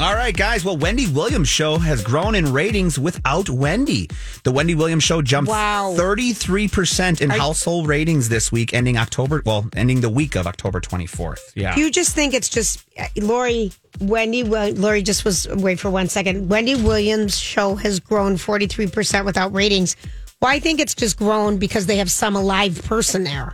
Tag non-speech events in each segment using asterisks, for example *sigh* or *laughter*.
All right, guys. Well, Wendy Williams' show has grown in ratings without Wendy. The Wendy Williams show jumped Wow. 33% in household ratings this week, ending October, well, ending the week of October 24th. Yeah. You just think it's just uh, Lori, Wendy, Wil- Lori just was, wait for one second. Wendy Williams' show has grown 43% without ratings. Well, I think it's just grown because they have some alive person there.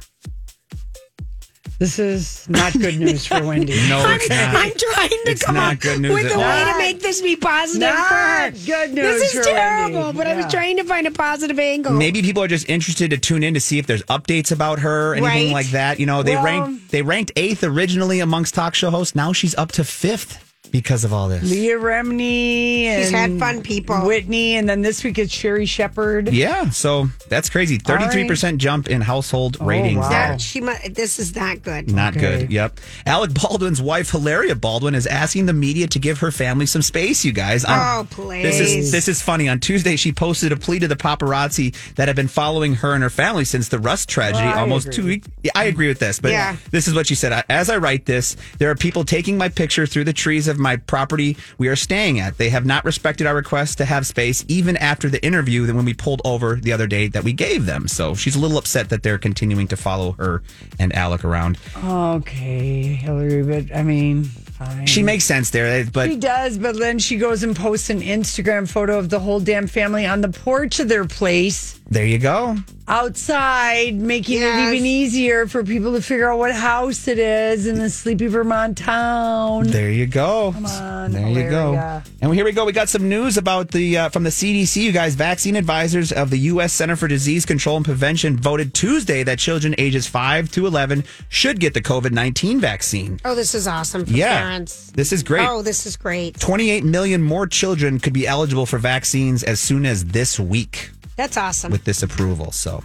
This is not good *laughs* news for Wendy. No, I'm, it's not. I'm trying to It's come not up good news with at a way all. to make this be positive Not for her. good news This is for terrible, Wendy. but I was trying to find a positive angle. Maybe people are just interested to tune in to see if there's updates about her, anything Right. like that. You know, they Well- ranked they ranked eighth originally amongst talk show hosts. Now she's up to fifth because of all this. Leah Remini and She's had fun people. Whitney, and then this week it's Sherri Shepherd. Yeah, so that's crazy. Thirty-three percent jump in household oh, ratings. wow. there. That, she mu- this is not good. Not Okay. good. Yep. Alec Baldwin's wife, Hilaria Baldwin, is asking the media to give her family some space. You guys. On- Oh, please. This is this is funny. On Tuesday, she posted a plea to the paparazzi that have been following her and her family since the Rust tragedy, oh, I almost agree. two weeks. Yeah, I agree with this, but Yeah. this is what she said. As I write this, there are people taking my picture through the trees of my property we are staying at. They have not respected our request to have space, even after the interview that when we pulled over the other day that we gave them. So she's a little upset that they're continuing to follow her and Alec around. Okay, Hillary, but I mean, fine. She makes sense there, eh, but She does, but then she goes and posts an Instagram photo of the whole damn family on the porch of their place there you go. outside, making Yes. it even easier for people to figure out what house it is in the sleepy Vermont town. There you go. Come on, there you go. And here we go. We got some news about the uh, from the CDC. You guys, vaccine advisors of the U.S. Center for Disease Control and Prevention voted Tuesday that children ages five to eleven should get the COVID nineteen vaccine. Oh, this is awesome for Yeah, parents. this is great. Oh, this is great. 28 million more children could be eligible for vaccines as soon as this week That's awesome. with this approval. So,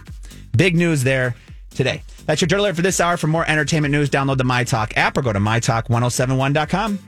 big news there today. That's your dirt alert for this hour. For more entertainment news, download the My Talk app or go to mytalk1071.com.